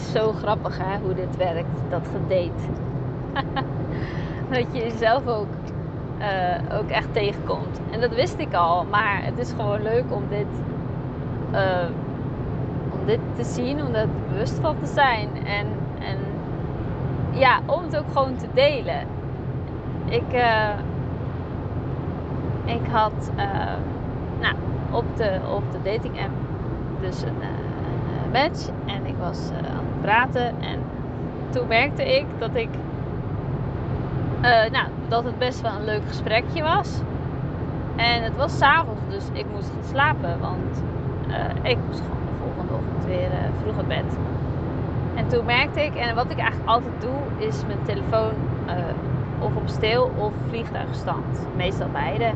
grappig hè, hoe dit werkt, dat gedate. dat je jezelf ook, eh, ook echt tegenkomt. En dat wist ik al, maar het is gewoon leuk om dit, eh, om dit te zien, om er bewust van te zijn. En, en ja, om het ook gewoon te delen. Ik, uh, ik had nou, op, de, op de dating app dus een match en ik was aan het praten en toen merkte ik dat ik uh, nou, dat het best wel een leuk gesprekje was. En het was s'avonds, dus ik moest gaan slapen, want uh, ik moest gewoon de volgende ochtend weer vroeg op bed. En toen merkte ik, en wat ik eigenlijk altijd doe, is mijn telefoon of op stil of vliegtuigstand. Meestal beide.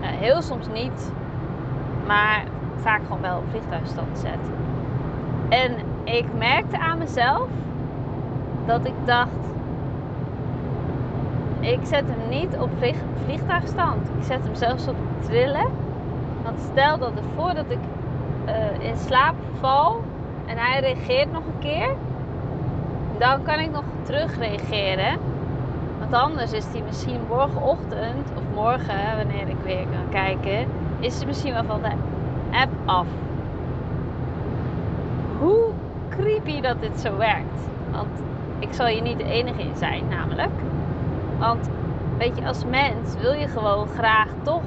heel soms niet, maar vaak gewoon wel op vliegtuigstand zetten. En ik merkte aan mezelf dat ik dacht, ik zet hem niet op vliegtuigstand. Ik zet hem zelfs op trillen. Want stel dat er voordat ik uh, in slaap val en hij reageert nog een keer, dan kan ik nog terug reageren. Want anders is hij misschien morgenochtend of morgen, wanneer ik weer kan kijken, is hij misschien wel van de app af. Hoe creepy dat dit zo werkt. Want ik zal hier niet de enige in zijn, namelijk. Want weet je, als mens wil je gewoon graag toch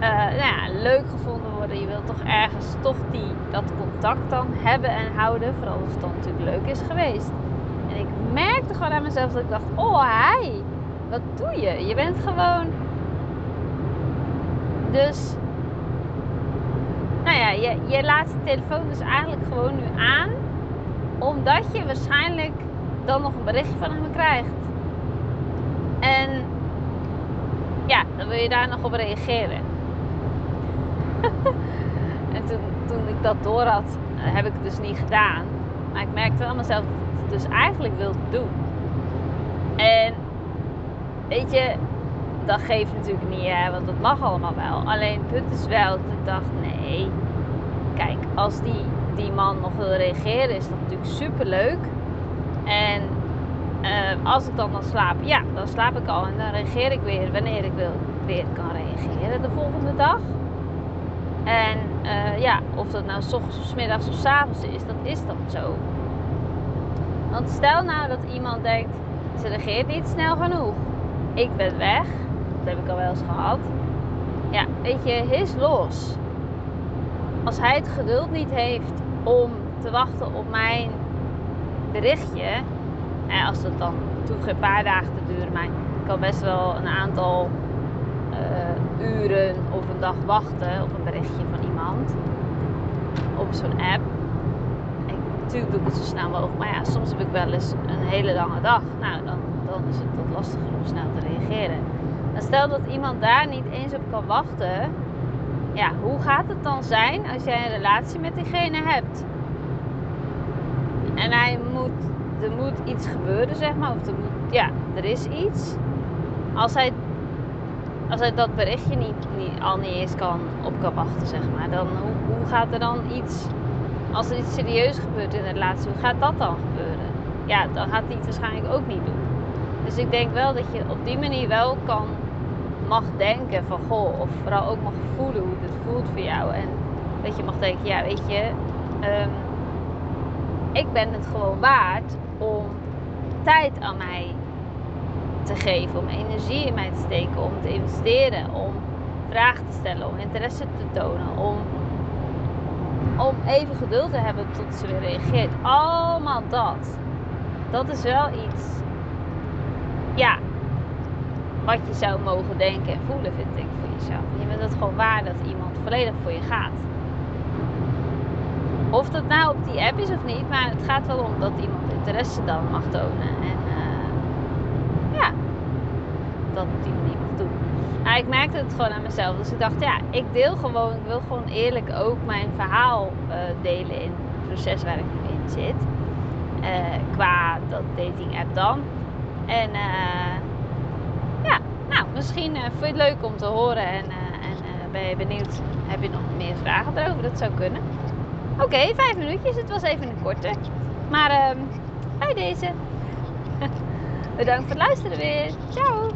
uh, nou ja, leuk gevonden worden. Je wilt toch ergens toch die, dat contact dan hebben en houden. Vooral als het dan natuurlijk leuk is geweest. En ik merkte gewoon aan mezelf dat ik dacht: oh hij, wat doe je? Je bent gewoon. Dus. Je, laat je telefoon dus eigenlijk gewoon nu aan. Omdat je waarschijnlijk dan nog een berichtje van hem krijgt. En ja, dan wil je daar nog op reageren. en toen, toen ik dat door had, heb ik het dus niet gedaan. Maar ik merkte wel mezelf dat ik het dus eigenlijk wilde doen. En weet je, dat geeft natuurlijk niet, hè, want dat mag allemaal wel. Alleen het punt is wel dat ik dacht, nee, kijk, als die, die man nog wil reageren, is dat natuurlijk super leuk. En uh, als ik dan dan slaap, ja, dan slaap ik al en dan reageer ik weer wanneer ik wil, weer kan reageren de volgende dag. En uh, ja, of dat nou s ochtends s middags of s avonds is, dat is dan zo. Want stel nou dat iemand denkt, ze reageert niet snel genoeg. Ik ben weg. Dat heb ik al wel eens gehad. Ja, weet je, is los. Als hij het geduld niet heeft om te wachten op mijn berichtje, en als dat dan, het geen paar dagen te duren, maar ik kan best wel een aantal uh, uren of een dag wachten op een berichtje van iemand. Op zo'n app. Natuurlijk doe ik het zo snel mogelijk. Maar ja, soms heb ik wel eens een hele lange dag. Nou, dan, dan is het wat lastiger om snel te reageren. En stel dat iemand daar niet eens op kan wachten. Ja, hoe gaat het dan zijn als jij een relatie met diegene hebt? En hij moet er moet iets gebeuren, zeg maar. Of er moet, ja, er is iets. Als hij, als hij dat berichtje niet, niet, al niet eens kan, op kan wachten, zeg maar. Dan, hoe, hoe gaat er dan iets... Als er iets serieus gebeurt in de relatie, hoe gaat dat dan gebeuren? Ja, dan gaat hij het waarschijnlijk ook niet doen. Dus ik denk wel dat je op die manier wel kan, mag denken van goh, of vooral ook mag voelen hoe het voelt voor jou. En dat je mag denken, ja, weet je, um, ik ben het gewoon waard om tijd aan mij te geven, om energie in mij te steken, om te investeren, om vragen te stellen, om interesse te tonen, om, om even geduld te hebben tot ze weer reageert. Allemaal dat. Dat is wel iets, ja, wat je zou mogen denken en voelen, vind ik, voor jezelf. Je bent het gewoon waar dat iemand volledig voor je gaat. Of dat nou op die app is of niet, maar het gaat wel om dat iemand interesse dan mag tonen. En uh, ja, dat op die manier doen. Nou, ik merkte het gewoon aan mezelf. Dus ik dacht, ja, ik deel gewoon, ik wil gewoon eerlijk ook mijn verhaal uh, delen in het proces waar ik nu in zit. Uh, qua dat dating app dan. En ja, misschien vind je het leuk om te horen en, en ben je benieuwd, heb je nog meer vragen erover? Dat zou kunnen. Oké, okay, vijf minuutjes. Het was even een korte. Maar ehm, bij deze. Bedankt voor het luisteren weer. Ciao.